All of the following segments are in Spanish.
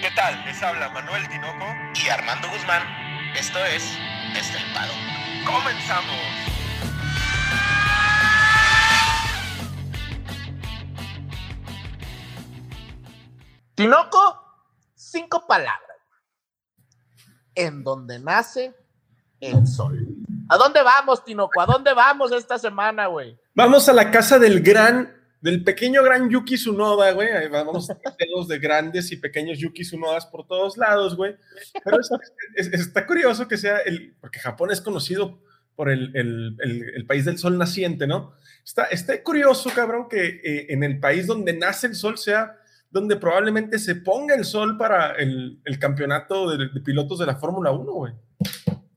¿Qué tal? Les habla Manuel Tinoco y Armando Guzmán. Esto es Estelpado. ¡Comenzamos! Tinoco, cinco palabras. En donde nace el sol. ¿A dónde vamos, Tinoco? ¿A dónde vamos esta semana, güey? Vamos a la casa del gran, del pequeño gran Yuki Tsunoda, güey. Ahí vamos dedos de grandes y pequeños Yuki Tsunodas por todos lados, güey. Pero es, es, está curioso que sea el, porque Japón es conocido por el, el, el, país del sol naciente, ¿no? Está, está curioso, cabrón, que eh, en el país donde nace el sol sea donde probablemente se ponga el sol para el, campeonato de, de, pilotos de la Fórmula 1, güey.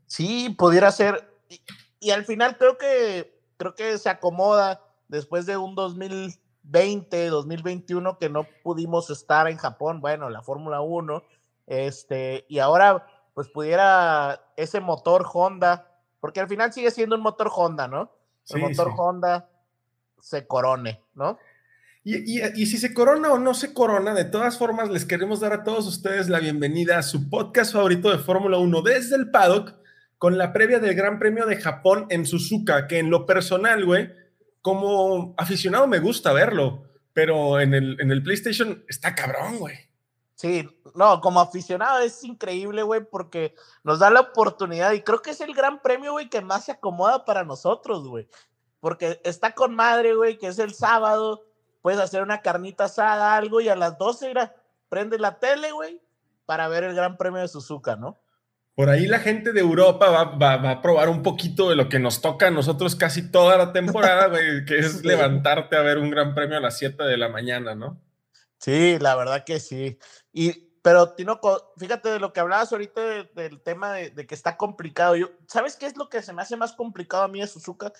Sí, pudiera ser. Y, y, al final creo que, creo que se acomoda después de un 2020, 2021 que no pudimos estar en Japón, bueno, la Fórmula 1, este, y ahora pues pudiera ese motor Honda, porque al final sigue siendo un motor Honda, ¿no? El sí, motor sí. Honda se corone, ¿no? Y, y, y, si se corona o no se corona, de todas formas, les queremos dar a todos ustedes la bienvenida a su podcast favorito de Fórmula 1 desde el paddock, con la previa del Gran Premio de Japón en Suzuka, que en lo personal, güey, como aficionado me gusta verlo, pero en el, en el PlayStation está cabrón, güey. Sí, no, como aficionado es increíble, güey, porque nos da la oportunidad y creo que es el gran premio, güey, que más se acomoda para nosotros, güey. Porque está con madre, güey, que es el sábado, puedes hacer una carnita asada, algo, y a las 12 ir a, prende la tele, güey, para ver el gran premio de Suzuka, ¿no? Por ahí la gente de Europa va, va, va, a probar un poquito de lo que nos toca a nosotros casi toda la temporada, güey, que es levantarte a ver un gran premio a las 7 de la mañana, ¿no? Sí, la verdad que sí. Y, pero, Tinoco, fíjate de lo que hablabas ahorita de, del tema de, de, que está complicado. Yo, ¿Sabes qué es lo que se me hace más complicado a mí de Suzuka?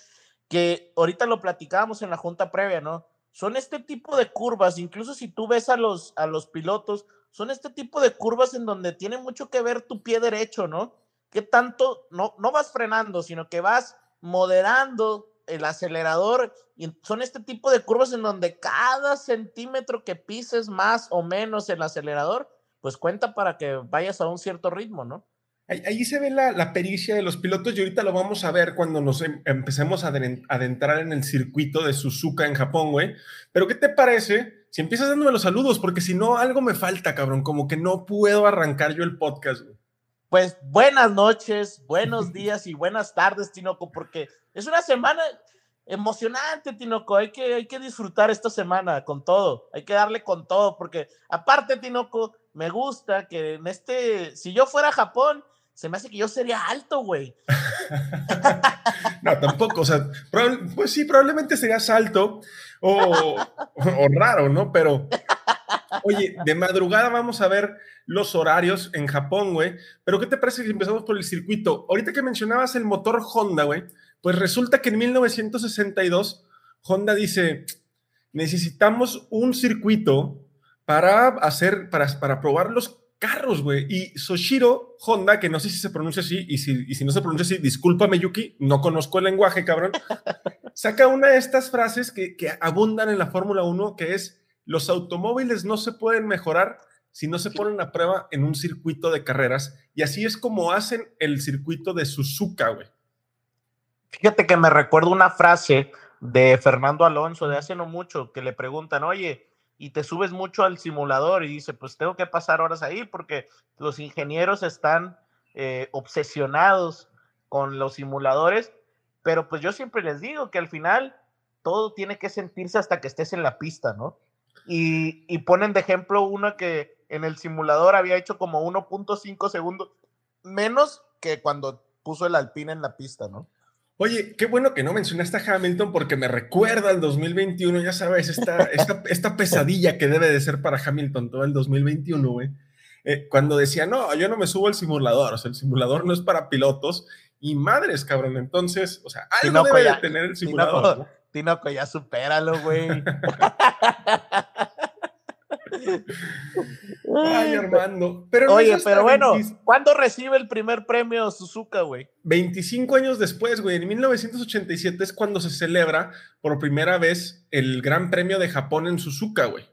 Que ahorita lo platicábamos en la junta previa, ¿no? Son este tipo de curvas, incluso si tú ves a los, a los pilotos, son este tipo de curvas en donde tiene mucho que ver tu pie derecho, ¿no? Que tanto no, no vas frenando, sino que vas moderando el acelerador y son este tipo de curvas en donde cada centímetro que pises más o menos el acelerador, pues cuenta para que vayas a un cierto ritmo, ¿no? Ahí, ahí se ve la, la, pericia de los pilotos y ahorita lo vamos a ver cuando nos em, empecemos a adentrar en el circuito de Suzuka en Japón, güey. Pero ¿qué te parece si empiezas dándome los saludos? Porque si no, algo me falta, cabrón. Como que no puedo arrancar yo el podcast. Pues buenas noches, buenos días y buenas tardes, Tinoco, porque es una semana emocionante, Tinoco. Hay que, hay que disfrutar esta semana con todo. Hay que darle con todo, porque aparte, Tinoco, me gusta que en este, si yo fuera a Japón, se me hace que yo sería alto, güey. no, tampoco, o sea, pues sí, probablemente serías alto o, o raro, ¿no? Pero, oye, de madrugada vamos a ver los horarios en Japón, güey. Pero, ¿qué te parece si empezamos por el circuito? Ahorita que mencionabas el motor Honda, güey, pues resulta que en 1962 Honda dice, necesitamos un circuito para hacer, para, para probar los carros, güey. Y Soshiro Honda, que no sé si se pronuncia así, y si, y si no se pronuncia así, discúlpame, Yuki, no conozco el lenguaje, cabrón. Saca una de estas frases que, que abundan en la Fórmula 1, que es, los automóviles no se pueden mejorar si no se ponen a prueba en un circuito de carreras. Y así es como hacen el circuito de Suzuka, güey. Fíjate que me recuerdo una frase de Fernando Alonso de hace no mucho, que le preguntan, oye, y te subes mucho al simulador y dice, pues tengo que pasar horas ahí porque los ingenieros están eh, obsesionados con los simuladores, pero pues yo siempre les digo que al final todo tiene que sentirse hasta que estés en la pista, ¿no? Y, y ponen de ejemplo una que en el simulador había hecho como 1.5 segundos menos que cuando puso el alpine en la pista, ¿no? Oye, qué bueno que no mencionaste a Hamilton porque me recuerda al 2021, ya sabes, esta, esta, esta pesadilla que debe de ser para Hamilton todo el 2021, güey. Eh, cuando decía, no, yo no me subo al simulador, o sea, el simulador no es para pilotos y madres, cabrón. Entonces, o sea, algo Tinoco debe ya, de tener el simulador. Tinoco, ¿no? Tinoco ya supéralo, güey. Ay, Armando. Pero Oye, pero bueno, 20... ¿cuándo recibe el primer premio Suzuka, güey? 25 años después, güey. En 1987 es cuando se celebra por primera vez el Gran Premio de Japón en Suzuka, güey.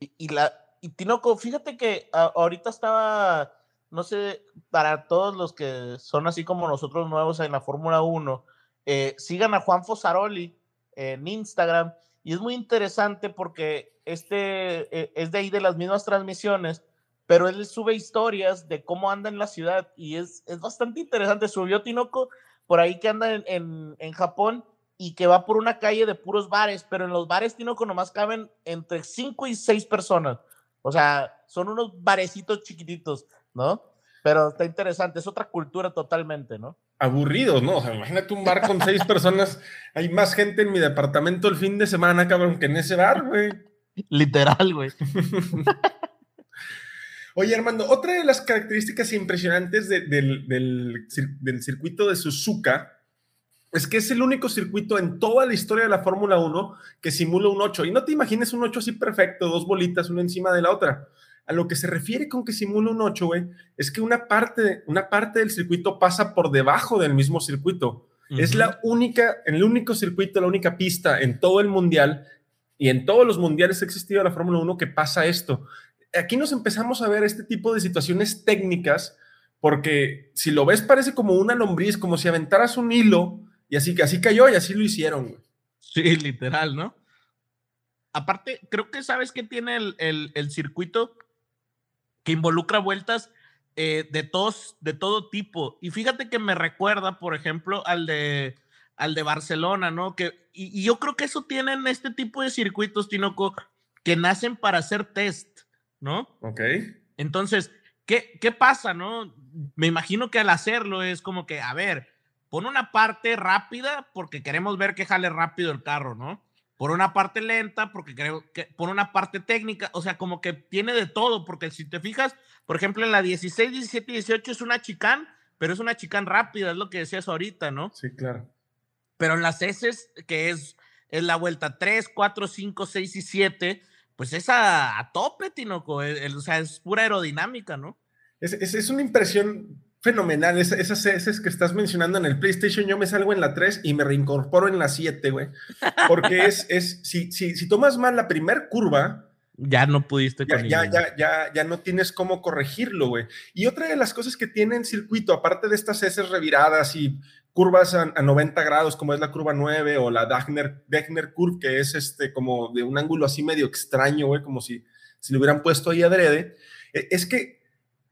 Y, y, la, y Tinoco, fíjate que ahorita estaba, no sé, para todos los que son así como nosotros nuevos en la Fórmula 1, eh, sigan a Juan Fosaroli en Instagram y es muy interesante porque este eh, es de ahí de las mismas transmisiones, pero él sube historias de cómo anda en la ciudad y es, es bastante interesante. Subió Tinoco por ahí que anda en, en, Japón y que va por una calle de puros bares, pero en los bares Tinoco nomás caben entre 5 y 6 personas. O sea, son unos barecitos chiquititos, ¿no? Pero está interesante, es otra cultura totalmente, ¿no? Aburridos, ¿no? O sea, imagínate un bar con seis personas, hay más gente en mi departamento el fin de semana, cabrón, que en ese bar, güey. Literal, güey. Oye, Armando, otra de las características impresionantes del, circuito de Suzuka es que es el único circuito en toda la historia de la Fórmula 1 que simula un 8. Y no te imagines un 8 así perfecto, dos bolitas, una encima de la otra. A lo que se refiere con que simula un 8, güey, es que una parte, una parte del circuito pasa por debajo del mismo circuito. Es la única, el único circuito, la única pista en todo el mundial y en todos los mundiales ha existido la Fórmula 1 que pasa esto. Aquí nos empezamos a ver este tipo de situaciones técnicas porque si lo ves parece como una lombriz, como si aventaras un hilo y así, así cayó y así lo hicieron. Güey. Sí, literal, ¿no? Aparte, creo que sabes que tiene el, el, el circuito que involucra vueltas eh, de, todos, de todo tipo. Y fíjate que me recuerda, por ejemplo, al de, al de Barcelona, ¿no? Que, y, yo creo que eso tienen este tipo de circuitos, Tinoco, que nacen para hacer test, ¿no? Ok. Entonces, ¿qué, ¿qué pasa, no? Me imagino que al hacerlo es como que, a ver, pon una parte rápida porque queremos ver que jale rápido el carro, ¿no? Por una parte lenta, porque creo que por una parte técnica, o sea, como que tiene de todo, porque si te fijas, por ejemplo, en la 16, 17 y 18 es una chicán, pero es una chicán rápida, es lo que decías ahorita, ¿no? Sí, claro. Pero en las S, que es, es la vuelta 3, 4, 5, 6 y 7, pues es a, tope, Tinoco, o sea, es pura aerodinámica, ¿no? Es, es, es una impresión fenomenal. esas esas que estás mencionando en el PlayStation, yo me salgo en la 3 y me reincorporo en la 7, güey. Porque es, es si, si, si tomas mal la primer curva, ya no pudiste ya, ya, ya, ya, ya, no tienes cómo corregirlo, güey. Y otra de las cosas que tiene el circuito, aparte de estas S reviradas y curvas a, 90 grados, como es la curva 9 o la Dagner, Dagner Curve, que es este como de un ángulo así medio extraño, güey, como si, si le hubieran puesto ahí adrede, e, es que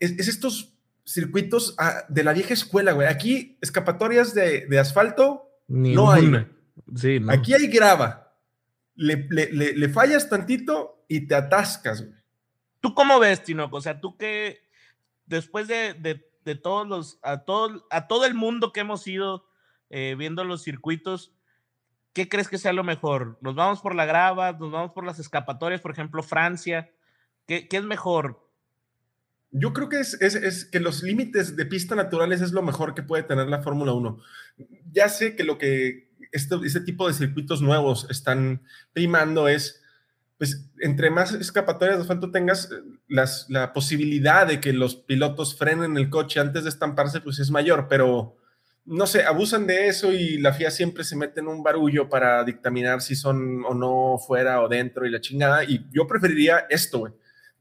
es, es estos circuitos ah, de la vieja escuela, güey. Aquí, escapatorias de, asfalto, no hay. Sí, Aquí hay grava. Le, fallas tantito y te atascas, güey. ¿Tú cómo ves, Tinoco? O sea, tú que después de, todos los, a todo, a todo el mundo que hemos ido eh, viendo los circuitos, ¿qué crees que sea lo mejor? ¿Nos vamos por la grava? ¿Nos vamos por las escapatorias? Por ejemplo, Francia. ¿Qué, qué es mejor? Yo creo que es, que los límites de pista naturales es lo mejor que puede tener la Fórmula 1. Ya sé que lo que este, este tipo de circuitos nuevos están primando es, pues, entre más escapatorias de asfalto tengas, las, la posibilidad de que los pilotos frenen el coche antes de estamparse, pues es mayor, pero no sé, abusan de eso y la FIA siempre se mete en un barullo para dictaminar si son o no fuera o dentro y la chingada. Y yo preferiría esto, güey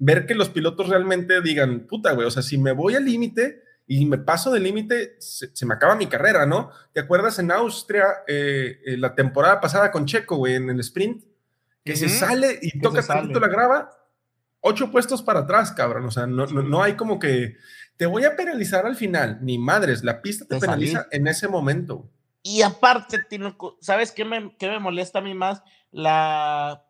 ver que los pilotos realmente digan, puta, güey, o sea, si me voy al límite y me paso del límite, se, me acaba mi carrera, ¿no? ¿Te acuerdas en Austria, eh, eh, la temporada pasada con Checo, güey, en el sprint? Que se sale y toca tantito la grava, ocho puestos para atrás, cabrón. O sea, no, no, hay como que te voy a penalizar al final, ni madres, la pista te, penaliza en ese momento. Y aparte, ¿sabes qué me, qué me molesta a mí más? La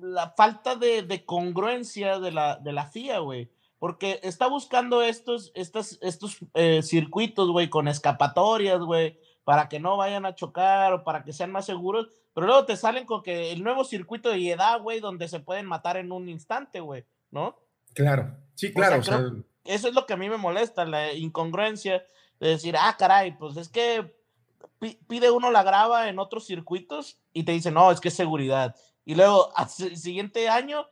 la falta de, congruencia de la, de la FIA, güey. Porque está buscando estos, estos, estos eh, circuitos, güey, con escapatorias, güey, para que no vayan a chocar o para que sean más seguros. Pero luego te salen con que el nuevo circuito de Jeddah, güey, donde se pueden matar en un instante, güey, ¿no? Claro, sí, claro. eso es lo que a mí me molesta, la incongruencia de decir, ah, caray, pues es que pide uno la grava en otros circuitos y te dice, no, es que es seguridad. Y luego, al siguiente año,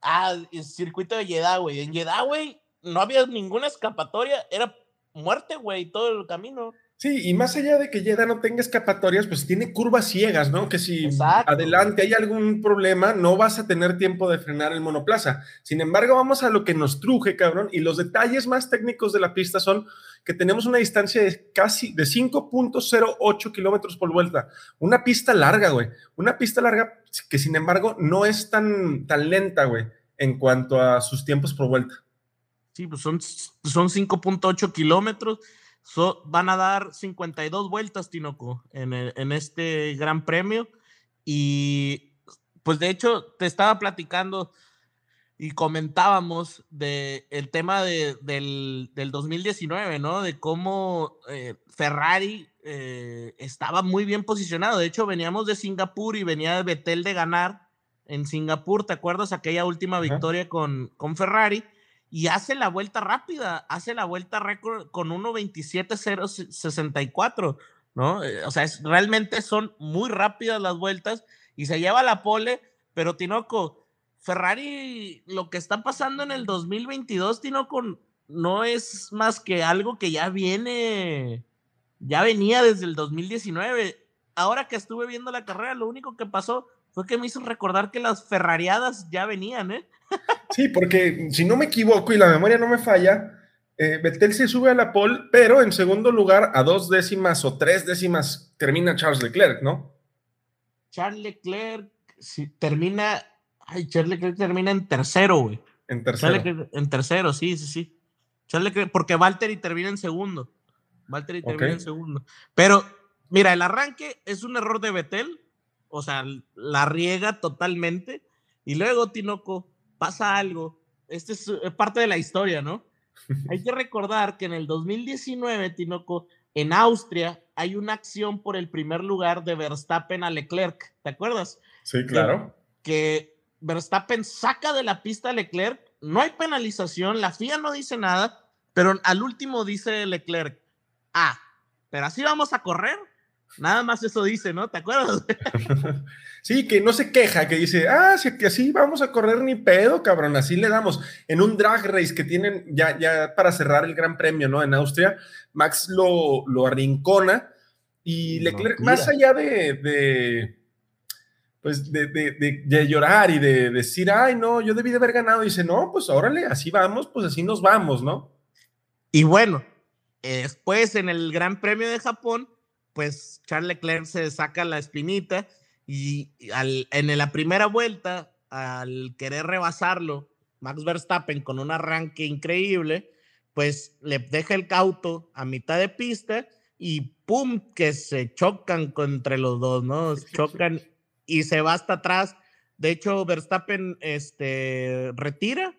ah, el circuito de Jeddah, güey. En Jeddah, güey, no había ninguna escapatoria, era muerte, güey, todo el camino. Sí, y más allá de que Jeddah no tenga escapatorias, pues tiene curvas ciegas, ¿no? Que si Exacto. adelante hay algún problema, no vas a tener tiempo de frenar el monoplaza. Sin embargo, vamos a lo que nos truje, cabrón, y los detalles más técnicos de la pista son que tenemos una distancia de casi de 5.08 kilómetros por vuelta. Una pista larga, güey. Una pista larga que, sin embargo, no es tan, tan lenta, güey, en cuanto a sus tiempos por vuelta. Sí, pues son, son 5.8 kilómetros. So, van a dar 52 vueltas, Tinoco, en, el, en, este gran premio. Y pues de hecho te estaba platicando y comentábamos de el tema de, del, del, 2019, ¿no? De cómo eh, Ferrari eh, estaba muy bien posicionado. De hecho, veníamos de Singapur y venía de Betel de ganar en Singapur. ¿Te acuerdas aquella última uh -huh. victoria con, con Ferrari? y hace la vuelta rápida, hace la vuelta récord con 1.27.064, ¿no? Eh, O sea, es, realmente son muy rápidas las vueltas y se lleva la pole, pero Tinoco, Ferrari, lo que está pasando en el 2022, Tinoco, no es más que algo que ya viene, ya venía desde el 2019. Ahora que estuve viendo la carrera, lo único que pasó fue que me hizo recordar que las ferrariadas ya venían, ¿eh? Sí, porque si no me equivoco y la memoria no me falla, eh, Vettel se sube a la pole, pero en segundo lugar, a dos décimas o tres décimas, termina Charles Leclerc, ¿no? Charles Leclerc sí, termina, ay, Charles Leclerc termina en tercero, güey. En tercero. Leclerc, en tercero, sí, sí, sí. Charles Leclerc, porque Valtteri termina en segundo. Valtteri termina okay. en segundo. Pero, mira, el arranque es un error de Vettel, o sea, la riega totalmente. Y luego, Tinoco, pasa algo. Este es parte de la historia, ¿no? Hay que recordar que en el 2019, Tinoco, en Austria, hay una acción por el primer lugar de Verstappen a Leclerc. ¿Te acuerdas? Sí, claro. Que, que Verstappen saca de la pista a Leclerc, no hay penalización, la FIA no dice nada, pero al último dice Leclerc, ah, pero así vamos a correr. Nada más eso dice, ¿no? ¿Te acuerdas? sí, que no se queja, que dice, ah, que así vamos a correr ni pedo, cabrón, así le damos. En un drag race que tienen ya, ya para cerrar el Gran Premio, ¿no? En Austria, Max lo, lo arrincona y Leclerc, no, más allá de, de pues de, de, de, de, llorar y de decir, ay, no, yo debí de haber ganado, dice, no, pues órale, así vamos, pues así nos vamos, ¿no? Y bueno, después en el Gran Premio de Japón, pues Charles Leclerc se saca la espinita y al, en la primera vuelta, al querer rebasarlo, Max Verstappen con un arranque increíble, pues le deja el cauto a mitad de pista y ¡pum! que se chocan entre los dos, ¿no? Chocan y se va hasta atrás. De hecho, Verstappen este, retira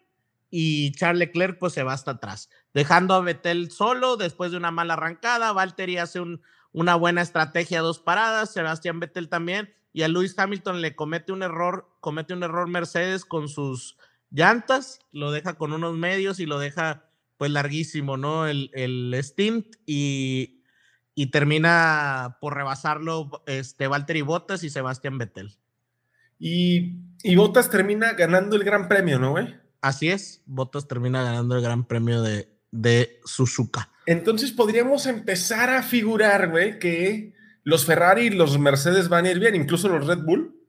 y Charles Leclerc pues se va hasta atrás, dejando a Vettel solo después de una mala arrancada. Valtteri hace un, una buena estrategia, dos paradas, Sebastián Vettel también, y a Lewis Hamilton le comete un error, comete un error Mercedes con sus llantas, lo deja con unos medios y lo deja pues larguísimo, ¿no? El, el stint y, y termina por rebasarlo este, Valtteri Bottas y Sebastián Vettel. Y, y Bottas termina ganando el Gran Premio, ¿no, güey? Así es, Bottas termina ganando el Gran Premio de, de Suzuka. Entonces podríamos empezar a figurar, güey, que los Ferrari y los Mercedes van a ir bien, incluso los Red Bull.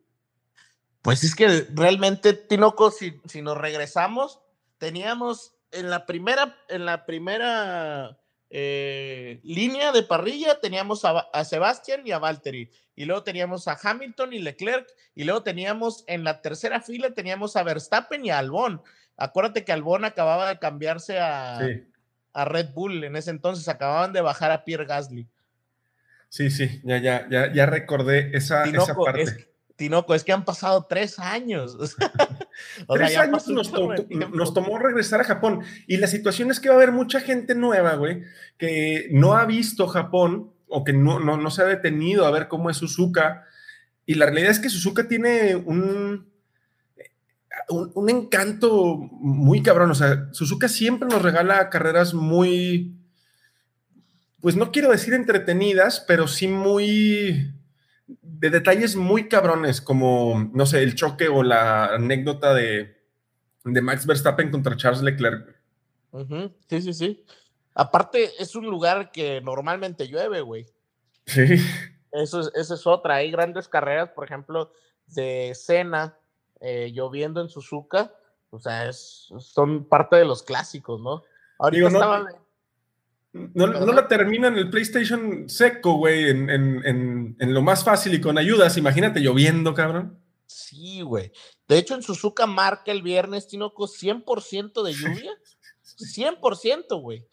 Pues es que realmente, Tinoco, si, si nos regresamos, teníamos en la primera, en la primera eh, línea de parrilla, teníamos a, a Sebastián y a Valtteri. Y luego teníamos a Hamilton y Leclerc. Y luego teníamos en la tercera fila, teníamos a Verstappen y a Albón. Acuérdate que Albón acababa de cambiarse a, sí. a Red Bull en ese entonces, acababan de bajar a Pierre Gasly. Sí, sí, ya, ya, ya, ya recordé esa, Tinoco, esa parte. Es, Tinoco, es que han pasado tres años. o tres años nos, to nos, tomó regresar a Japón. Y la situación es que va a haber mucha gente nueva, güey, que no ha visto Japón o que no, no, no se ha detenido a ver cómo es Suzuka. Y la realidad es que Suzuka tiene un, un, un, encanto muy cabrón. O sea, Suzuka siempre nos regala carreras muy, pues no quiero decir entretenidas, pero sí muy de detalles muy cabrones, como, no sé, el choque o la anécdota de, de Max Verstappen contra Charles Leclerc. Uh -huh. Sí, sí, sí. Aparte, es un lugar que normalmente llueve, güey. Sí. Eso es, esa es otra. Hay grandes carreras, por ejemplo, de Cena eh, lloviendo en Suzuka. O sea, es, son parte de los clásicos, ¿no? Ahorita Digo, no- estaba- No, no la termina en el PlayStation seco, güey, en, en- en- en lo más fácil y con ayudas. Imagínate lloviendo, cabrón. Sí, güey. De hecho, en Suzuka marca el viernes, Tinoco, 100% de lluvia. 100%, güey.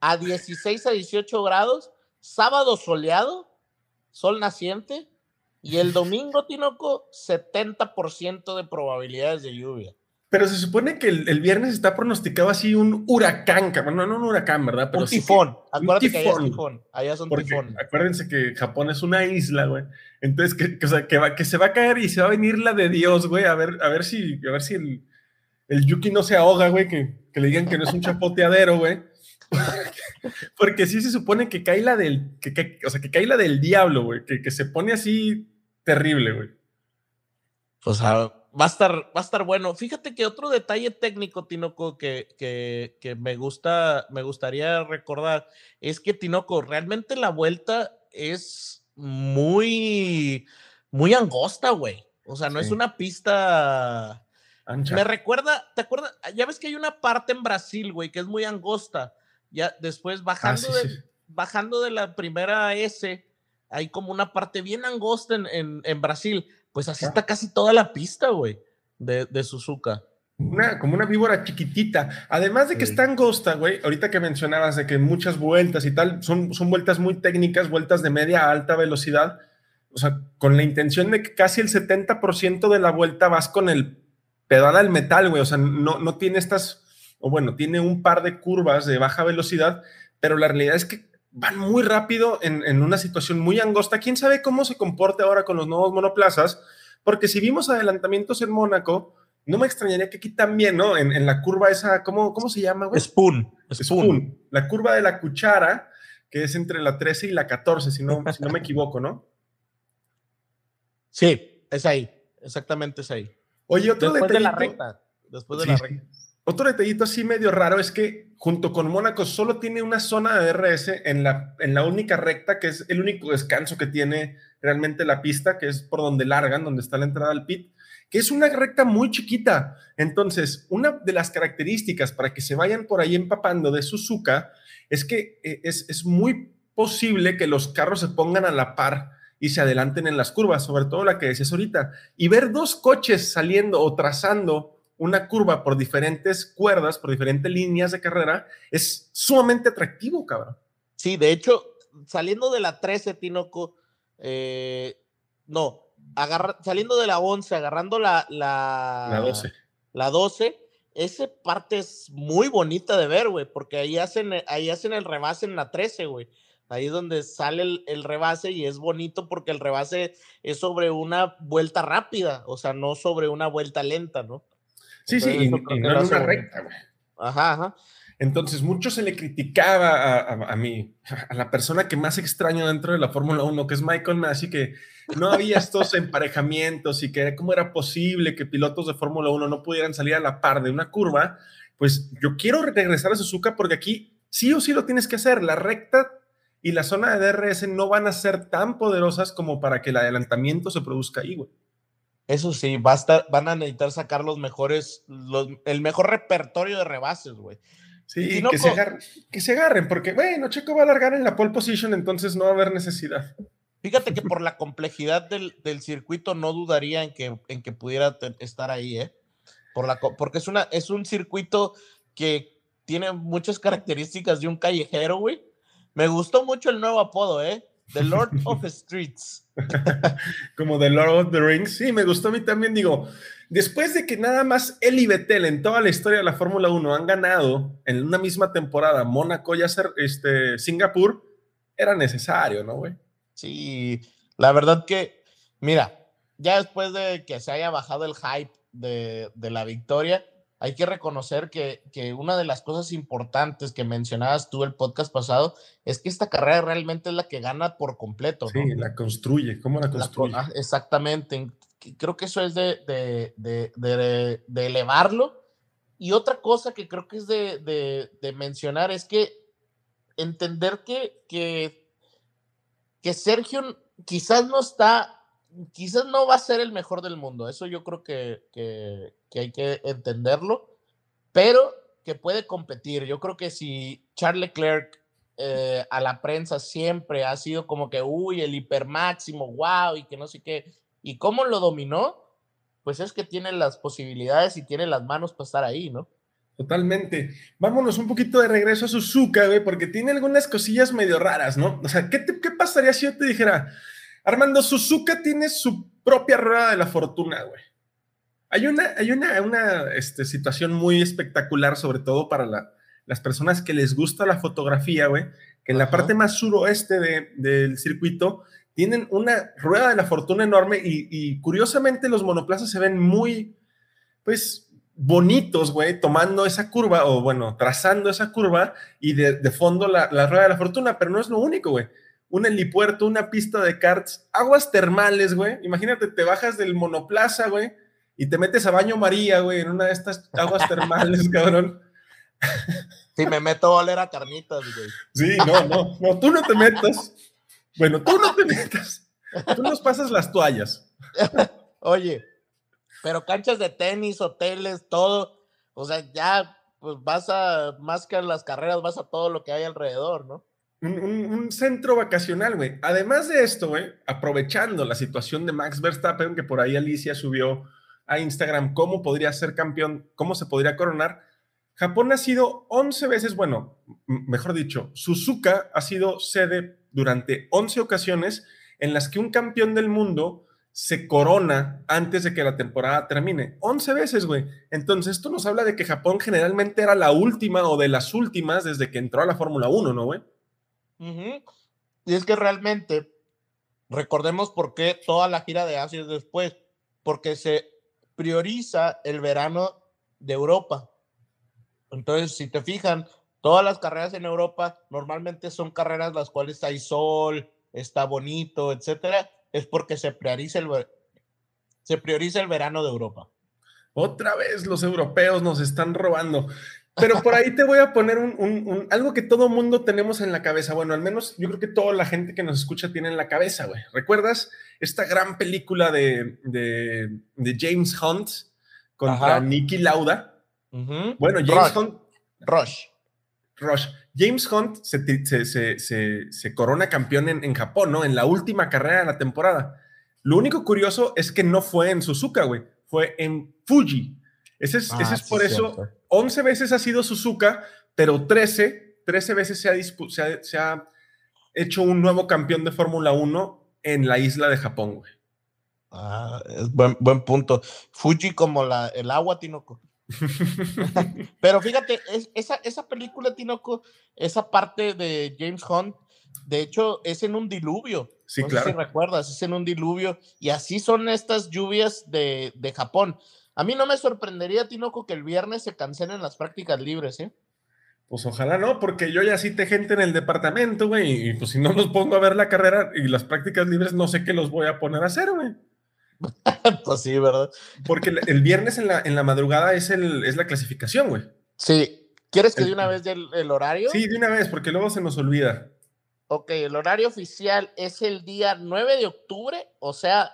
A 16 a 18 grados. Sábado soleado, sol naciente. Y el domingo, Tinoco, 70% de probabilidades de lluvia. Pero se supone que el, el viernes está pronosticado así un huracán, cabrón. No, no un huracán, ¿verdad? Pero un sí que- tifón. Acuérdate que allá es tifón. tifón. Allá son Porque tifón. acuérdense que Japón es una isla, güey. Entonces, que, que, o sea, que, va- que se va a caer y se va a venir la de Dios, güey. A ver, a ver si, a ver si el, el Yuki no se ahoga, güey. Que, que le digan que no es un chapoteadero, güey. Porque sí se supone que cae la del, que, que- o sea, que cae la del diablo, güey. Que, que se pone así terrible, güey. O sea, va a estar, va a estar bueno. Fíjate que otro detalle técnico, Tinoco, que, que, que me gusta, me gustaría recordar, es que Tinoco, realmente la vuelta es muy, muy angosta, güey. O sea, no es una pista. Ancha. Me recuerda, ¿te acuerdas? Ya ves que hay una parte en Brasil, güey, que es muy angosta. Ya después Ah, bajando, sí, de, sí. bajando de la primera S, hay como una parte bien angosta en, en, en Brasil. Pues así está casi toda la pista, güey, de, de Suzuka. Una, como una víbora chiquitita. Además de que Sí. está angosta, güey, ahorita que mencionabas de que muchas vueltas y tal, son, son vueltas muy técnicas, vueltas de media a alta velocidad, o sea, con la intención de que casi el 70% de la vuelta vas con el pedal al metal, güey, o sea, no, no tiene estas, o bueno, tiene un par de curvas de baja velocidad, pero la realidad es que van muy rápido en, en una situación muy angosta. ¿Quién sabe cómo se comporte ahora con los nuevos monoplazas? Porque si vimos adelantamientos en Mónaco, no me extrañaría que aquí también, ¿no? En, en la curva esa, ¿cómo, cómo se llama, güey? Spoon. Spoon. Spoon. La curva de la cuchara, que es entre la 13 y la 14, si no, si no me equivoco, ¿no? Sí, es ahí. Exactamente es ahí. Oye, otro Después de la recta. Después de Sí, la recta. Otro detallito así medio raro es que junto con Mónaco solo tiene una zona de DRS en la, en la única recta, que es el único descanso que tiene realmente la pista, que es por donde largan, donde está la entrada al pit, que es una recta muy chiquita. Entonces, una de las características para que se vayan por ahí empapando de Suzuka es que eh, es, es muy posible que los carros se pongan a la par y se adelanten en las curvas, sobre todo la que decías ahorita. Y ver dos coches saliendo o trazando una curva por diferentes cuerdas, por diferentes líneas de carrera, es sumamente atractivo, cabrón. Sí, de hecho, saliendo de la 13, Tinoco, eh, no, agarra- saliendo de la 11, agarrando la, la, La 12. la 12, esa parte es muy bonita de ver, güey, porque ahí hacen, ahí hacen el rebase en la 13, güey. Ahí es donde sale el, el rebase y es bonito porque el rebase es sobre una vuelta rápida, o sea, no sobre una vuelta lenta, ¿no? Sí, sí, y, no hace una recta, güey. Ajá, ajá. Entonces, mucho se le criticaba a, a, a mí, a la persona que más extraño dentro de la Fórmula 1, que es Michael Massey, que no había estos emparejamientos y que cómo era posible que pilotos de Fórmula 1 no pudieran salir a la par de una curva. Pues yo quiero regresar a Suzuka porque aquí sí o sí lo tienes que hacer. La recta y la zona de DRS no van a ser tan poderosas como para que el adelantamiento se produzca ahí, güey. Eso sí, va a estar, van a necesitar sacar los mejores, los, el mejor repertorio de rebases, güey. Sí, que se, agarren, que se agarren, porque, bueno, Checo va a largar en la pole position, entonces no va a haber necesidad. Fíjate que por la complejidad del, del circuito no dudaría en que, en que pudiera estar ahí, ¿eh? Por la, porque es, una, es un circuito que tiene muchas características de un callejero, güey. Me gustó mucho el nuevo apodo, ¿eh? The Lord of Streets. como The Lord of the Rings. Sí, me gustó a mí también. Digo, después de que nada más él y Vettel en toda la historia de la Fórmula 1 han ganado en una misma temporada Mónaco y hacer este, Singapur, era necesario, ¿no, güey? Sí, la verdad que, mira, ya después de que se haya bajado el hype de, de la victoria, hay que reconocer que, que una de las cosas importantes que mencionabas tú el podcast pasado es que esta carrera realmente es la que gana por completo, ¿no? Sí, la construye. ¿Cómo la La co- construye? ah, exactamente. Creo que eso es de, de, de, de- de elevarlo. Y otra cosa que creo que es de, de- de mencionar es que entender que, que, que Sergio quizás no está, quizás no va a ser el mejor del mundo. Eso yo creo que, que, hay que entenderlo, pero que puede competir. Yo creo que si Charles Leclerc eh, a la prensa siempre ha sido como que, uy, el hiper máximo, wow, y que no sé qué, y cómo lo dominó, pues es que tiene las posibilidades y tiene las manos para estar ahí, ¿no? Totalmente. Vámonos un poquito de regreso a Suzuka, güey, porque tiene algunas cosillas medio raras, ¿no? O sea, ¿qué, ¿qué pasaría si yo te dijera, Armando, Suzuka tiene su propia rueda de la fortuna, güey? Hay una, hay una, una este, situación muy espectacular, sobre todo para las personas que les gusta la fotografía, güey, que en la parte más suroeste de, del circuito tienen una rueda de la fortuna enorme y, y curiosamente los monoplazas se ven muy, pues, bonitos, güey, tomando esa curva, o bueno, trazando esa curva y de, fondo la, rueda de la fortuna, pero no es lo único, güey. Un helipuerto, una pista de karts, aguas termales, güey. Imagínate, te bajas del monoplaza, güey, y te metes a baño María, güey, en una de estas aguas termales, cabrón. Si me meto a oler a carnitas, güey. Sí, no, no, no, tú no te metas. Bueno, tú no te metas. Tú nos pasas las toallas. Oye, pero canchas de tenis, hoteles, todo. O sea, ya pues vas a, más que a las carreras, vas a todo lo que hay alrededor, ¿no? Un, centro vacacional, güey. Además de esto, güey, aprovechando la situación de Max Verstappen, que por ahí Alicia subió a Instagram cómo podría ser campeón, cómo se podría coronar. Japón ha sido 11 veces, bueno, mejor dicho, Suzuka ha sido sede durante 11 ocasiones en las que un campeón del mundo se corona antes de que la temporada termine. 11 veces, güey. Entonces, esto nos habla de que Japón generalmente era la última o de las últimas desde que entró a la Fórmula 1, ¿no, güey? Y es que realmente, recordemos por qué toda la gira de Asia es después, porque se prioriza el verano de Europa. Entonces, si te fijan, todas las carreras en Europa normalmente son carreras las cuales hay sol, está bonito, etcétera es porque se prioriza el, se prioriza el verano de Europa. Otra vez los europeos nos están robando. Pero por ahí te voy a poner un, algo que todo mundo tenemos en la cabeza. Bueno, al menos yo creo que toda la gente que nos escucha tiene en la cabeza, güey. ¿Recuerdas esta gran película de, James Hunt contra Nicky Lauda? Bueno, James Hunt. Rush. Rush. James Hunt se, corona campeón en, Japón, ¿no? En la última carrera de la temporada. Lo único curioso es que no fue en Suzuka, güey. Fue en Fuji. Ese es, ah, por eso. 11 veces ha sido Suzuka, pero 13, 13 veces se ha, se ha, hecho un nuevo campeón de Fórmula 1 en la isla de Japón, güey. Ah, es buen, buen punto. Fuji como la, el agua, Tinoco. Pero fíjate, esa, esa película, Tinoco, esa parte de James Hunt, de hecho, es en un diluvio. Sí, claro. si recuerdas, es en un diluvio. Y así son estas lluvias de, de Japón. A mí no me sorprendería, Tinoco, que el viernes se cancelen las prácticas libres, ¿eh? Pues ojalá no, porque yo ya cité gente en el departamento, güey, y pues si no los pongo a ver la carrera y las prácticas libres, no sé qué los voy a poner a hacer, güey. pues sí, ¿verdad? Porque el viernes en la, en la madrugada es, el, es la clasificación, güey. Sí. ¿Quieres que de una vez el, el horario? Sí, de una vez, porque luego se nos olvida. Ok, el horario oficial es el día 9 de octubre, o sea,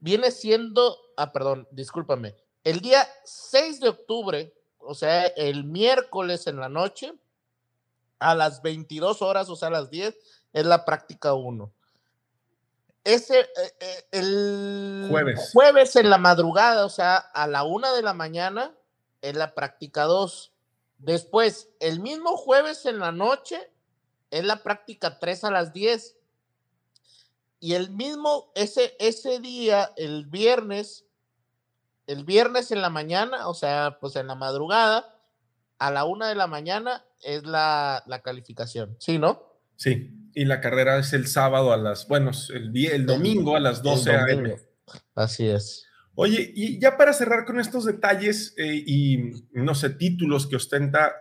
viene siendo, ah, perdón, discúlpame, el día 6 de octubre, o sea, el miércoles en la noche, a las 22 horas, o sea, a las 10, es la práctica 1 ese eh, eh, el jueves. jueves en la madrugada, o sea, a la una de la mañana, es la práctica 2. Después, el mismo jueves en la noche, es la práctica 3 a las 10. Y el mismo, ese, ese día, el viernes, el viernes en la mañana, o sea, pues en la madrugada, a la una de la mañana es la, la calificación. ¿Sí, no? Sí y la carrera es el sábado a las, bueno, el, el domingo a las 12 a.m. Así es. Oye, y ya para cerrar con estos detalles eh, y, no sé, títulos que ostenta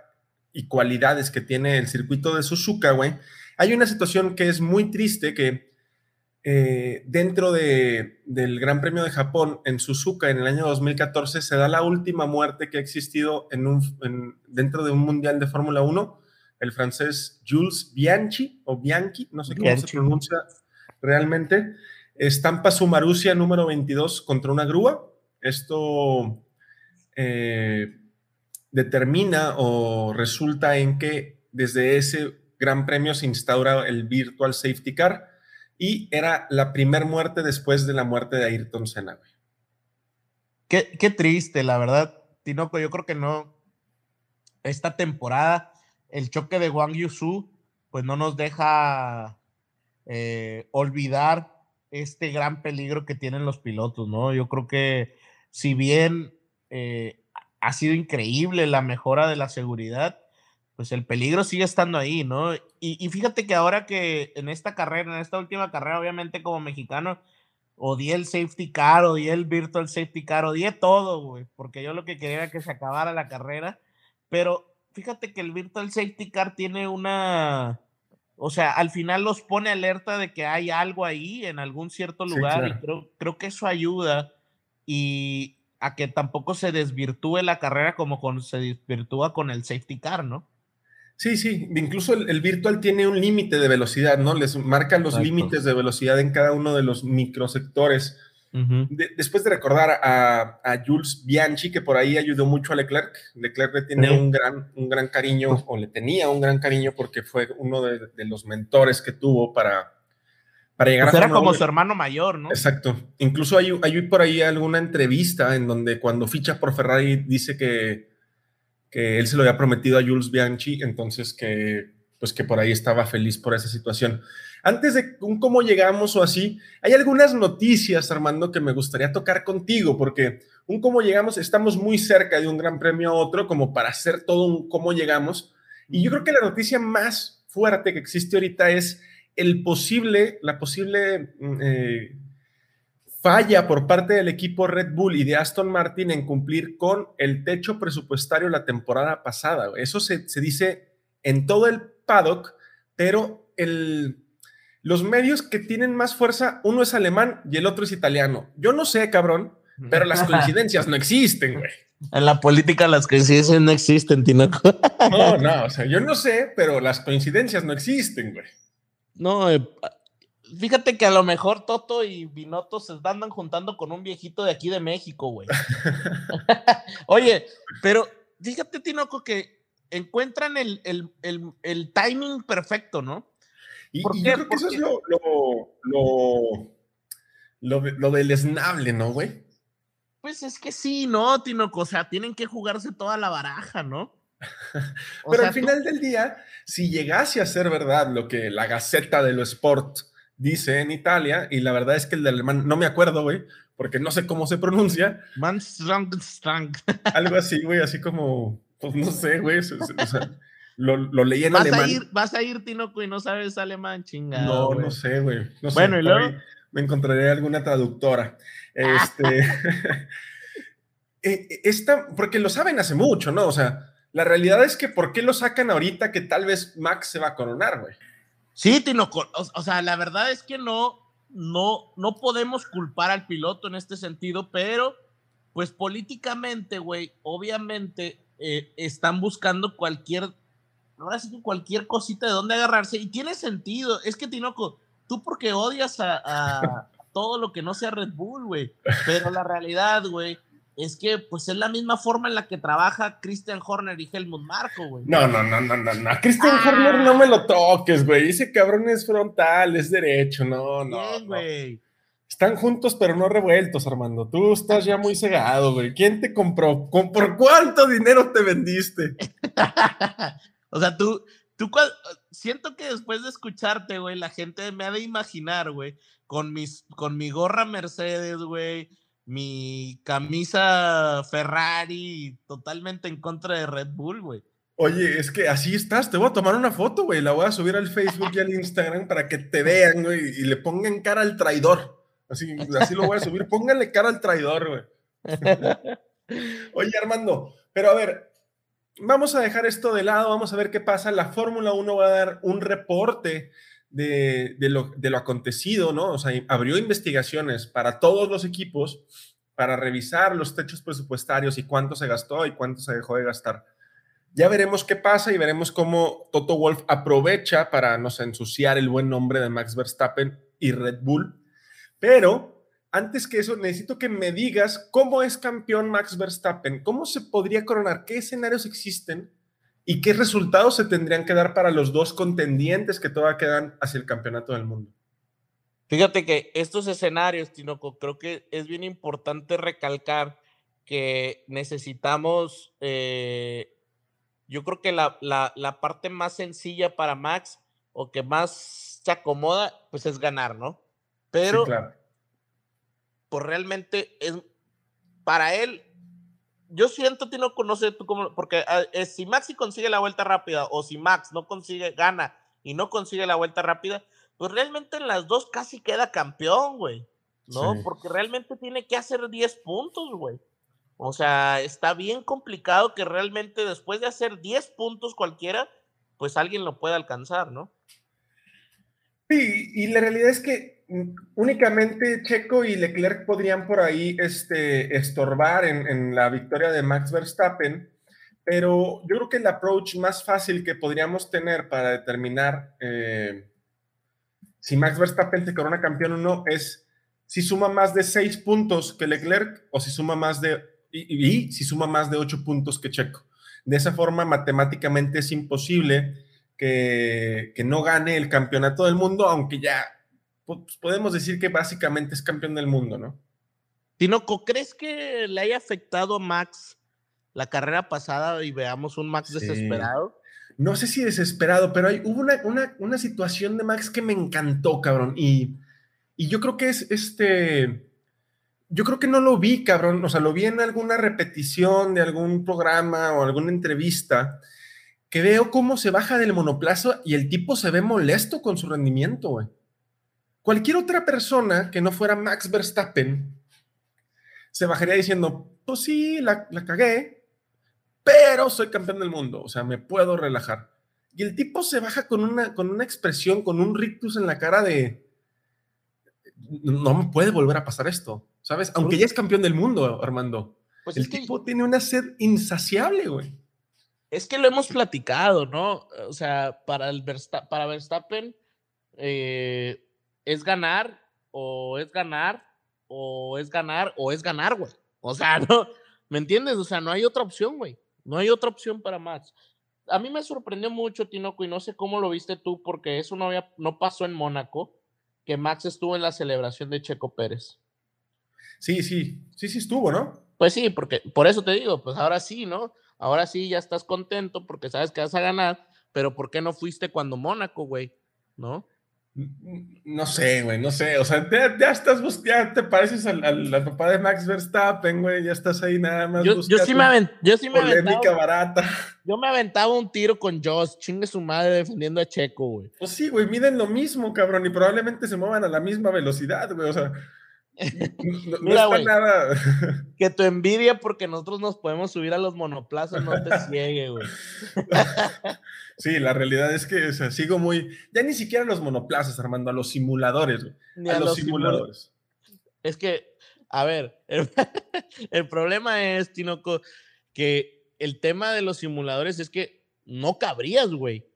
y cualidades que tiene el circuito de Suzuka, güey, hay una situación que es muy triste que eh, dentro de, del Gran Premio de Japón en Suzuka en el año 2014 se da la última muerte que ha existido en un, dentro de un mundial de Fórmula 1 el francés Jules Bianchi, o Bianchi, no sé cómo se pronuncia realmente. Estampa su Marusia número 22 contra una grúa. Esto eh, determina o resulta en que desde ese gran premio se instaura el Virtual Safety Car y era la primera muerte después de la muerte de Ayrton Senna. Qué, qué triste, la verdad, Tinoco. Yo creo que no. Esta temporada, el choque de Wang Yusu, pues no nos deja eh, olvidar este gran peligro que tienen los pilotos, ¿no? Yo creo que si bien eh, ha sido increíble la mejora de la seguridad, pues el peligro sigue estando ahí, ¿no? Y, fíjate que ahora que en esta carrera, en esta última carrera, obviamente como mexicano, odié el safety car, odié el virtual safety car, odié todo, güey, porque yo lo que quería era que se acabara la carrera, pero fíjate que el virtual safety car tiene una, o sea, al final los pone alerta de que hay algo ahí en algún cierto lugar y creo, creo que eso ayuda y a que tampoco se desvirtúe la carrera como con, se desvirtúa con el safety car, ¿no? Sí, sí, incluso el, virtual tiene un límite de velocidad, ¿no? Les marca los límites de velocidad en cada uno de los microsectores. después de recordar a, Jules Bianchi, que por ahí ayudó mucho a Leclerc, Leclerc le tiene un, gran, un gran cariño, o le tenía un gran cariño porque fue uno de, los mentores que tuvo para, para llegar pues a... Era como su hermano mayor, ¿no? Exacto. Incluso hay, hay por ahí alguna entrevista en donde cuando ficha por Ferrari dice que que él se lo había prometido a Jules Bianchi, entonces que pues que por ahí estaba feliz por esa situación. Antes de un cómo llegamos o así, hay algunas noticias, Armando, que me gustaría tocar contigo, porque un cómo llegamos, estamos muy cerca de un gran premio a otro, como para hacer todo un cómo llegamos. Y yo creo que la noticia más fuerte que existe ahorita es el posible, la posible mm, eh, falla por parte del equipo Red Bull y de Aston Martin en cumplir con el techo presupuestario la temporada pasada. Eso se, dice en todo el paddock, pero el, los medios que tienen más fuerza, uno es alemán y el otro es italiano. Yo no sé, cabrón, pero las coincidencias no existen, güey. En la política las coincidencias no existen, Tinoco. No, no, o sea, yo no sé, pero las coincidencias no existen, güey. No, eh, Fíjate que a lo mejor Toto y Binotto se andan juntando con un viejito de aquí de México, güey. Oye, pero fíjate, Tinoco, que encuentran el, timing perfecto, ¿no? Y, yo creo que eso es lo, lo, lo, lo, deleznable, ¿no, güey? Pues es que sí, ¿no, Tinoco? O sea, tienen que jugarse toda la baraja, ¿no? Pero al final del día, si llegase a ser verdad lo que la Gaceta de lo Sport dice en Italia, y la verdad es que el de alemán, no me acuerdo, güey, porque no sé cómo se pronuncia. Algo así, güey, así como, pues no sé, güey, lo, lo, leí en ¿Vas alemán. A ir, vas a ir, Tinoco, y no sabes alemán, chingado. No, no sé, güey. bueno, y luego. Me encontraré alguna traductora. Este. E, esta, porque lo saben hace mucho, ¿no? O sea, la realidad es que ¿por qué lo sacan ahorita que tal vez Max se va a coronar, güey? Sí, Tino, o, sea, la verdad es que no, no, no podemos culpar al piloto en este sentido, pero pues políticamente, güey, obviamente eh, están buscando cualquier, ahora sí que cualquier cosita de dónde agarrarse y tiene sentido. Es que, Tinoco, tú porque odias a, a todo lo que no sea Red Bull, güey, pero la realidad, güey, es que pues es la misma forma en la que trabaja Christian Horner y Helmut Marco, güey. No, no, no, no, no, no. Christian ah. Horner no me lo toques, güey. Ese cabrón es frontal, es derecho, no, no. güey. Están juntos pero no revueltos, Armando. Tú estás ya muy cegado, güey. ¿Quién te compró? ¿Por cuánto dinero te vendiste? o sea, tú, tú, siento que después de escucharte, güey, la gente me ha de imaginar, güey, con, mis, con mi gorra Mercedes, güey, mi camisa Ferrari totalmente en contra de Red Bull, güey. Oye, es que así estás, te voy a tomar una foto, güey, la voy a subir al Facebook y al Instagram para que te vean, güey, y le pongan cara al traidor. Así, así lo voy a subir, pónganle cara al traidor, güey. Oye, Armando, pero a ver, vamos a dejar esto de lado, vamos a ver qué pasa. La Fórmula 1 va a dar un reporte de, lo, acontecido, ¿no? O sea, abrió investigaciones para todos los equipos para revisar los techos presupuestarios y cuánto se gastó y cuánto se dejó de gastar. Ya veremos qué pasa y veremos cómo Toto Wolf aprovecha para, no sé, ensuciar el buen nombre de Max Verstappen y Red Bull. Pero antes que eso, necesito que me digas cómo es campeón Max Verstappen, cómo se podría coronar, qué escenarios existen y qué resultados se tendrían que dar para los dos contendientes que todavía quedan hacia el campeonato del mundo. Fíjate que estos escenarios, Tinoco, creo que es bien importante recalcar que necesitamos eh, yo creo que la, la, parte más sencilla para Max o que más se acomoda, pues es ganar, ¿no? Pero, pues realmente es, para él, yo siento, que no conoce tú cómo, porque ah, si Maxi consigue la vuelta rápida o si Max no consigue, gana y no consigue la vuelta rápida, pues realmente en las dos casi queda campeón, güey, ¿no? Porque realmente tiene que hacer 10 puntos, güey. O sea, está bien complicado que realmente después de hacer 10 puntos cualquiera, pues alguien lo pueda alcanzar, ¿no? Sí, y la realidad es que únicamente Checo y Leclerc podrían por ahí este, estorbar en, la victoria de Max Verstappen, pero yo creo que el approach más fácil que podríamos tener para determinar eh, si Max Verstappen se corona campeón o no es si suma más de 6 puntos que Leclerc o si suma más de y, si suma más de ocho puntos que Checo. De esa forma, matemáticamente es imposible que, que no gane el campeonato del mundo, aunque ya pues, podemos decir que básicamente es campeón del mundo, ¿no? Tinoco, ¿crees que le haya afectado a Max la carrera pasada y veamos un Max desesperado? No sé si desesperado, pero hay, hubo una, una, una, situación de Max que me encantó, cabrón. Y, y yo creo que es este yo creo que no lo vi, cabrón. O sea, lo vi en alguna repetición de algún programa o alguna entrevista que veo cómo se baja del monoplazo y el tipo se ve molesto con su rendimiento, güey. Cualquier otra persona que no fuera Max Verstappen se bajaría diciendo, pues sí, la, la cagué, pero soy campeón del mundo, o sea, me puedo relajar. Y el tipo se baja con una, con una expresión, con un rictus en la cara de, no me puede volver a pasar esto. ¿sabes? Aunque ya es campeón del mundo, Armando. Pues el tipo tiene una sed insaciable, güey. Es que lo hemos platicado, ¿no? O sea, para, el para Verstappen eh, es ganar o es ganar o es ganar o es ganar, güey. O sea, no, ¿me entiendes? O sea, no hay otra opción, güey. No hay otra opción para Max. A mí me sorprendió mucho, Tinoco, y no sé cómo lo viste tú, porque eso no, había, no pasó en Mónaco, que Max estuvo en la celebración de Checo Pérez. Sí, sí, sí, sí estuvo, ¿no? Pues sí, porque por eso te digo, pues ahora sí, ¿no? Ahora sí ya estás contento porque sabes que vas a ganar, pero ¿por qué no fuiste cuando Mónaco, güey? ¿No? No sé, güey, no sé. O sea, ya, estás, ya te pareces al, papá de Max Verstappen, güey. Ya estás ahí nada más. Yo, yo sí me, avent, yo sí me aventaba, barata. Yo me aventaba un tiro con Joss, chingue su madre defendiendo a Checo, güey. Pues sí, güey, miden lo mismo, cabrón, y probablemente se muevan a la misma velocidad, güey. O sea, no, Mira, nada. que tu envidia porque nosotros nos podemos subir a los monoplazas no te ciegue, güey. Sí, la realidad es que sigo muy. Ya ni siquiera a los monoplazas, Armando, a los simuladores, A, los, simuladores. Es que, a ver, el, problema es, Tinoco, que el tema de los simuladores es que no cabrías, güey.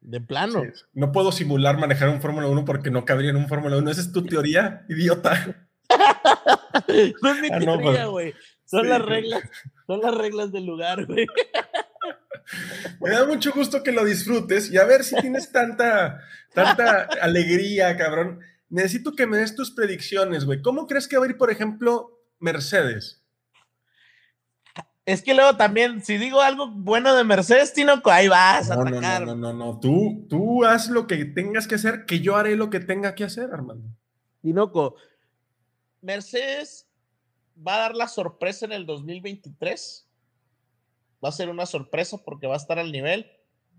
De plano. No puedo simular manejar un Fórmula 1 porque no cabría en un Fórmula 1. Esa es tu teoría, idiota. No es mi ah, teoría, pues, güey. Son las reglas, son las reglas del lugar, güey. Me da mucho gusto que lo disfrutes y a ver si tienes tanta, tanta alegría, cabrón. Necesito que me des tus predicciones, güey. ¿Cómo crees que va a ir, por ejemplo, Mercedes? Es que luego también, si digo algo bueno de Mercedes, Tinoco, ahí vas a atacar. No, no, no, no, Tú, tú haz lo que tengas que hacer, que yo haré lo que tenga que hacer, Armando. Tinoco, Mercedes va a dar la sorpresa en el 2023. Va a ser una sorpresa porque va a estar al nivel.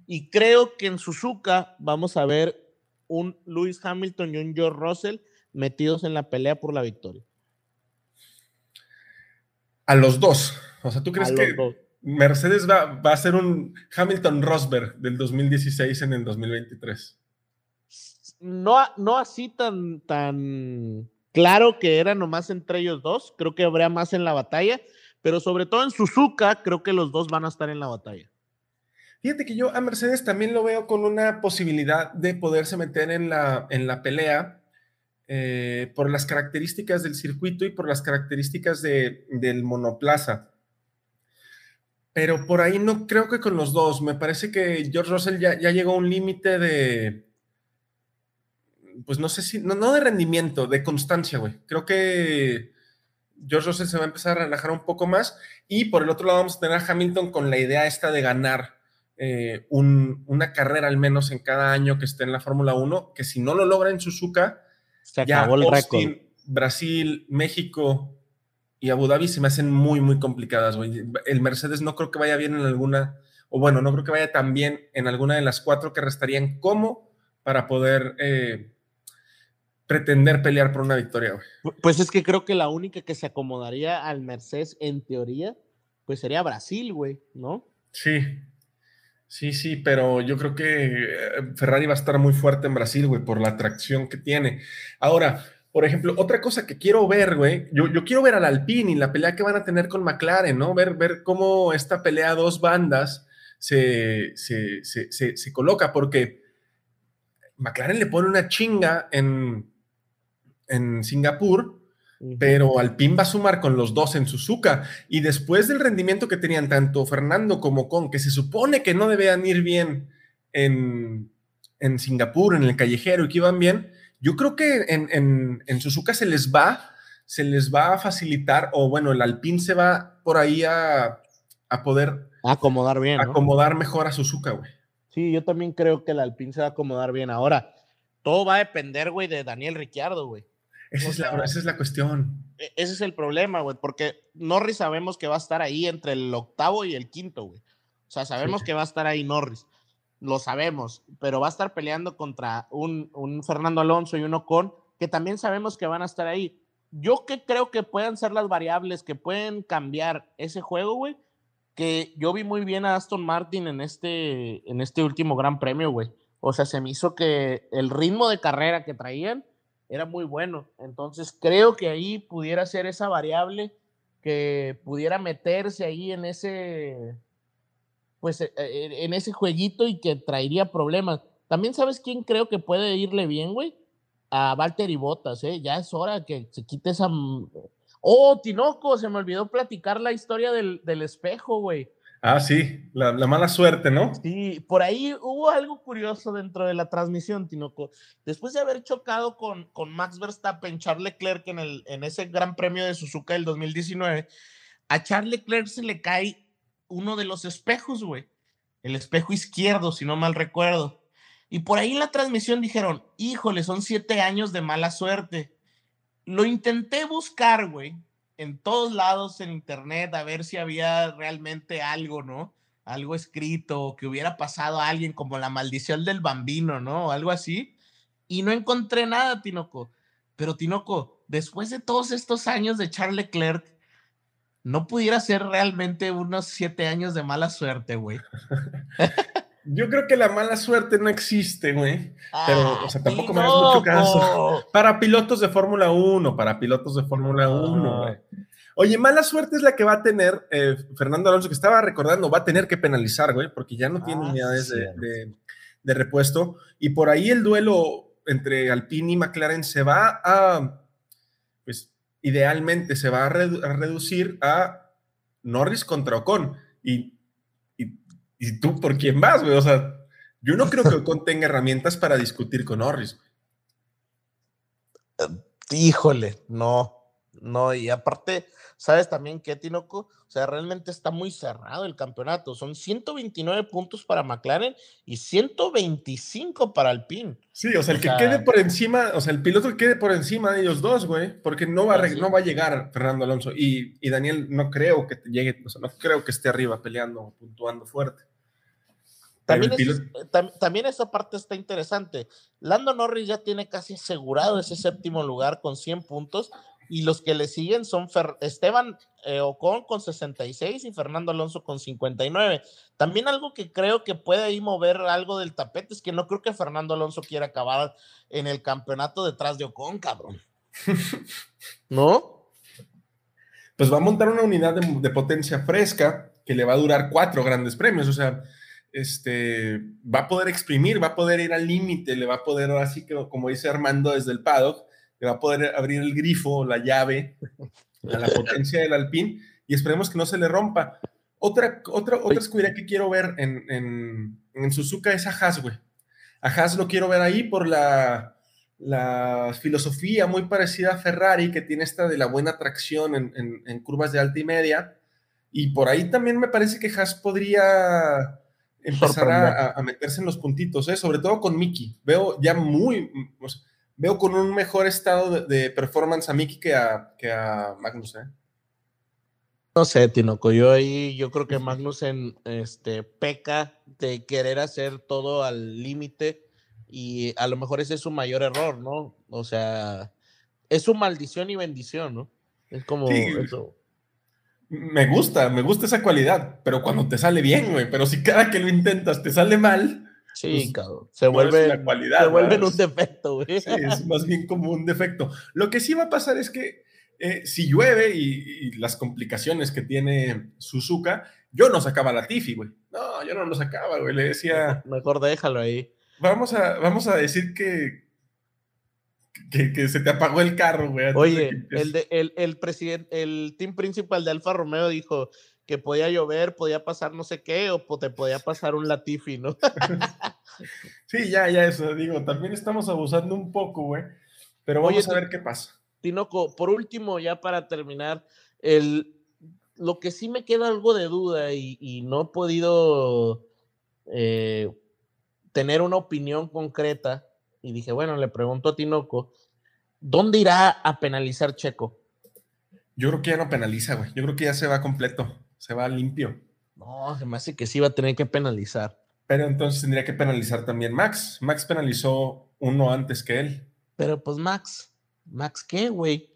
Y creo que en Suzuka vamos a ver un Lewis Hamilton y un George Russell metidos en la pelea por la victoria. A los dos. O sea, ¿tú crees que Mercedes va, a ser un Hamilton Rosberg del 2016 en el 2023? No, no así tan, tan Claro que era nomás entre ellos dos, creo que habría más en la batalla, pero sobre todo en Suzuka, creo que los dos van a estar en la batalla. Fíjate que yo a Mercedes también lo veo con una posibilidad de poderse meter en la, en la pelea eh, por las características del circuito y por las características de, del monoplaza. Pero por ahí no creo que con los dos. Me parece que George Russell ya, ya llegó a un límite de, pues no sé si, no, no de rendimiento, de constancia, güey. Creo que George Russell se va a empezar a relajar un poco más y por el otro lado vamos a tener a Hamilton con la idea esta de ganar eh, una carrera al menos en cada año que esté en la Fórmula 1, que si no lo logra en Suzuka, se acabó el récord. Brasil, México y Abu Dhabi se me hacen muy, muy complicadas, güey. El Mercedes no creo que vaya bien en alguna, o bueno, no creo que vaya tan bien en alguna de las cuatro que restarían como para poder eh, pretender pelear por una victoria, güey. Pues es que creo que la única que se acomodaría al Mercedes, en teoría, pues sería Brasil, güey, ¿no? Sí, sí, sí, pero yo creo que eh, Ferrari va a estar muy fuerte en Brasil, güey, por la atracción que tiene. Ahora, por ejemplo, otra cosa que quiero ver, güey, yo, yo, quiero ver al Alpine y la pelea que van a tener con McLaren, ¿no? Ver, ver cómo esta pelea a dos bandas se, se, se, se coloca, porque McLaren le pone una chinga en, en Singapur, pero Alpine va a sumar con los dos en Suzuka. Y después del rendimiento que tenían tanto Fernando como Con, que se supone que no debían ir bien en, en Singapur, en el callejero, y que iban bien, yo creo que en, en, Suzuka se les va, se les va a facilitar, o bueno, el Alpine se va por ahí a, a poder acomodar bien. Acomodar mejor a Suzuka, güey. Sí, yo también creo que el Alpine se va a acomodar bien. Ahora, todo va a depender, güey, de Daniel Ricciardo, güey. Esa, es la, esa es la cuestión. E, ese es el problema, güey, porque Norris sabemos que va a estar ahí entre el octavo y el quinto, güey. O sea, sabemos que va a estar ahí Norris. Lo sabemos, pero va a estar peleando contra un, un Fernando Alonso y un Ocon, que también sabemos que van a estar ahí. Yo que creo que puedan ser las variables que pueden cambiar ese juego, güey, que yo vi muy bien a Aston Martin en este, en este último Gran Premio, güey. O sea, se me hizo que el ritmo de carrera que traían era muy bueno. Entonces creo que ahí pudiera ser esa variable que pudiera meterse ahí en ese, pues e, e, en ese jueguito y que traería problemas. También sabes quién creo que puede irle bien, güey. A Valtteri Bottas, ¿eh? Ya es hora que se quite esa... Oh, Tinoco, se me olvidó platicar la historia del, del espejo, güey. Ah, sí, la, mala suerte, ¿no? Sí, por ahí hubo algo curioso dentro de la transmisión, Tinoco. Después de haber chocado con, con Max Verstappen, Charles Leclerc en, el, en ese Gran Premio de Suzuka del 2019, a Charles Leclerc se le cae uno de los espejos, güey. El espejo izquierdo, si no mal recuerdo. Y por ahí en la transmisión dijeron, híjole, son siete años de mala suerte. Lo intenté buscar, güey, en todos lados en internet a ver si había realmente algo, ¿no? Algo escrito, que hubiera pasado a alguien como la maldición del bambino, ¿no? algo así. Y no encontré nada, Tinoco. Pero Tinoco, después de todos estos años de Charles Leclerc, no pudiera ser realmente unos siete años de mala suerte, güey. Yo creo que la mala suerte no existe, güey. Pero, o sea, tampoco me das mucho caso. Para pilotos de Fórmula 1, para pilotos de Fórmula 1, güey. Oye, mala suerte es la que va a tener eh, Fernando Alonso, que estaba recordando, va a tener que penalizar, güey, porque ya no tiene ah, unidades de, de, repuesto. Y por ahí el duelo entre Alpine y McLaren se va a, pues, idealmente se va a, a reducir a Norris contra Ocon. Y ¿Y tú por quién vas, güey? O sea, yo no creo que Ocon tenga herramientas para discutir con Norris. Híjole, no, no, y aparte, ¿sabes también qué, Tinoco? O sea, realmente está muy cerrado el campeonato. Son 129 puntos para McLaren y 125 para Alpine. Sí, o sea, el que quede por encima, o sea, el piloto que quede por encima de ellos dos, güey, porque no va, a, no va a llegar Fernando Alonso. Y, y, Daniel, no creo que llegue, o sea, no creo que esté arriba peleando, puntuando fuerte. También, esa parte está interesante. Lando Norris ya tiene casi asegurado ese séptimo lugar con 100 puntos y los que le siguen son Esteban eh, Ocon con 66 y Fernando Alonso con 59. También algo que creo que puede ahí mover algo del tapete es que no creo que Fernando Alonso quiera acabar en el campeonato detrás de Ocon, cabrón. ¿No? Pues va a montar una unidad de potencia fresca que le va a durar cuatro grandes premios, o sea este, va a poder exprimir, va a poder ir al límite, le va a poder, así que como dice Armando desde el paddock, le va a poder abrir el grifo, la llave a la potencia del Alpine y esperemos que no se le rompa. Otra, otra, otra escudería que quiero ver en, en, en Suzuka es a Haas, güey. A Haas lo quiero ver ahí por la, la filosofía muy parecida a Ferrari, que tiene esta de la buena tracción en, en, curvas de alta y media. Y por ahí también me parece que Haas podría empezar a, meterse en los puntitos, ¿eh? sobre todo con Mickey. Veo ya muy, veo con un mejor estado de, performance a Mickey que a, que a Magnus. ¿eh? No sé, Tinoco, yo ahí, yo creo que Magnussen este, peca de querer hacer todo al límite y a lo mejor ese es su mayor error, ¿no? O sea, es su maldición y bendición, ¿no? Es como eso. Me gusta, me gusta esa cualidad, pero cuando te sale bien, güey, pero si cada que lo intentas te sale mal. Sí, pues, cabrón. Se vuelve, se vuelve un defecto, güey. Sí, es más bien como un defecto. Lo que sí va a pasar es que eh, si llueve y, las complicaciones que tiene Suzuka, yo no sacaba la Tifi, güey. No, yo no lo sacaba, güey. Le decía. Mejor déjalo ahí. Vamos a, vamos a decir que, que, se te apagó el carro, güey. Oye, el, de, el, el, presidente, el team principal de Alfa Romeo dijo que podía llover, podía pasar no sé qué, o te podía pasar un Latifi, ¿no? sí, ya, ya eso, digo, también estamos abusando un poco, güey. Pero vamos a ver qué pasa. Tinoco, por último, ya para terminar, el, lo que sí me queda algo de duda y, no he podido eh, tener una opinión concreta, y dije, bueno, le pregunto a Tinoco, ¿dónde irá a penalizar Checo? Yo creo que ya no penaliza, güey. Yo creo que ya se va completo, se va limpio. No, se me hace que sí va a tener que penalizar. Pero entonces tendría que penalizar también Max. Max penalizó uno antes que él. Pero pues Max, ¿Max qué, güey?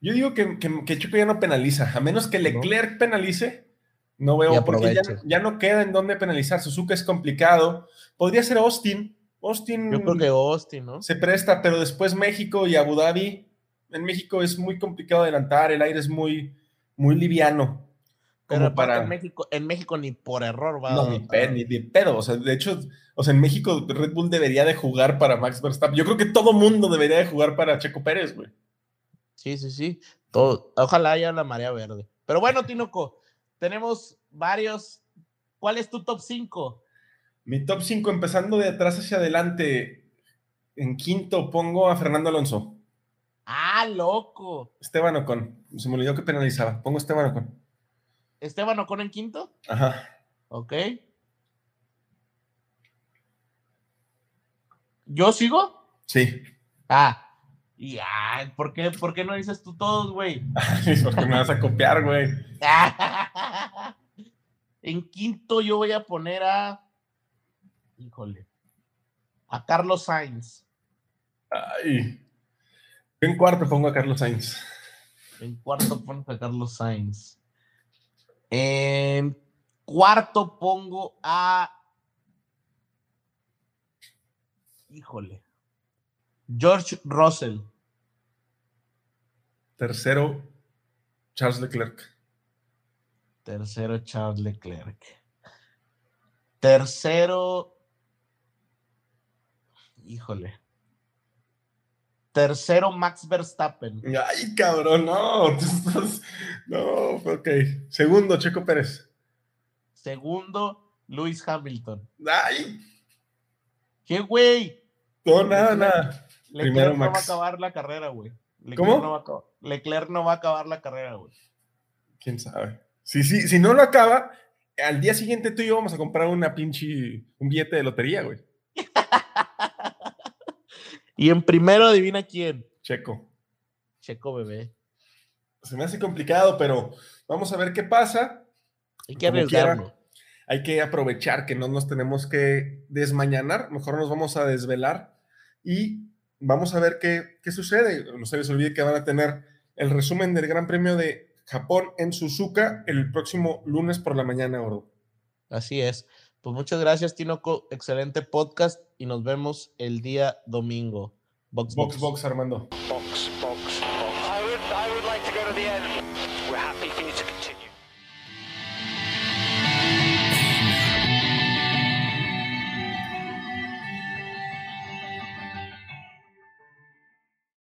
Yo digo que, que, Checo ya no penaliza, a menos que Leclerc penalice, no veo, porque ya, no queda en dónde penalizar. Suzuka es complicado. Podría ser Austin. Austin. Yo creo que Austin, ¿no? Se presta, pero después México y Abu Dhabi. En México es muy complicado adelantar, el aire es muy, muy liviano. Como para... en, México, en México ni por error va. No, ni, ni de pedo. O sea, de hecho, o sea, en México Red Bull debería de jugar para Max Verstappen. Yo creo que todo mundo debería de jugar para Checo Pérez, güey. Sí, sí, sí. Todo. Ojalá haya la marea verde. Pero bueno, Tinoco, tenemos varios. ¿Cuál es tu top 5? Mi top 5, empezando de atrás hacia adelante. En quinto pongo a Fernando Alonso. Ah, loco. Esteban Ocon. Se me olvidó que penalizaba. Pongo Esteban Ocon. Esteban Ocon en quinto. Ajá. Ok. ¿Yo sigo? Sí. Ah. Y ay, ¿por qué, ¿por qué no dices tú todos, güey? Porque me vas a copiar, güey. en quinto yo voy a poner a. Híjole. A Carlos Sainz. Ay. En cuarto pongo a Carlos Sainz. En cuarto pongo a Carlos Sainz. En cuarto pongo a. Híjole. George Russell. Tercero, Charles Leclerc. Tercero, Charles Leclerc. Tercero. Híjole. Tercero, Max Verstappen. Ay, cabrón, no. No, ok. Segundo, Checo Pérez. Segundo, Luis Hamilton. Ay. ¿Qué, güey? No, nada, nada. Leclerc no va a acabar la carrera, güey. ¿Cómo? No va a Leclerc no va a acabar la carrera, güey. ¿Quién sabe? Si, si, si no lo acaba, al día siguiente tú y yo vamos a comprar una pinche, un billete de lotería, güey. Y en primero, adivina quién. Checo. Checo bebé. Se me hace complicado, pero vamos a ver qué pasa. Hay que arriesgarlo. hay que aprovechar que no nos tenemos que desmañanar, mejor nos vamos a desvelar y vamos a ver qué, qué sucede. No se les olvide que van a tener el resumen del Gran Premio de Japón en Suzuka el próximo lunes por la mañana, Oro. Así es. Pues muchas gracias, Tinoco. Excelente podcast y nos vemos el día domingo. Box, box, box, Armando. Box, box, box. I would, I would like to go to the end.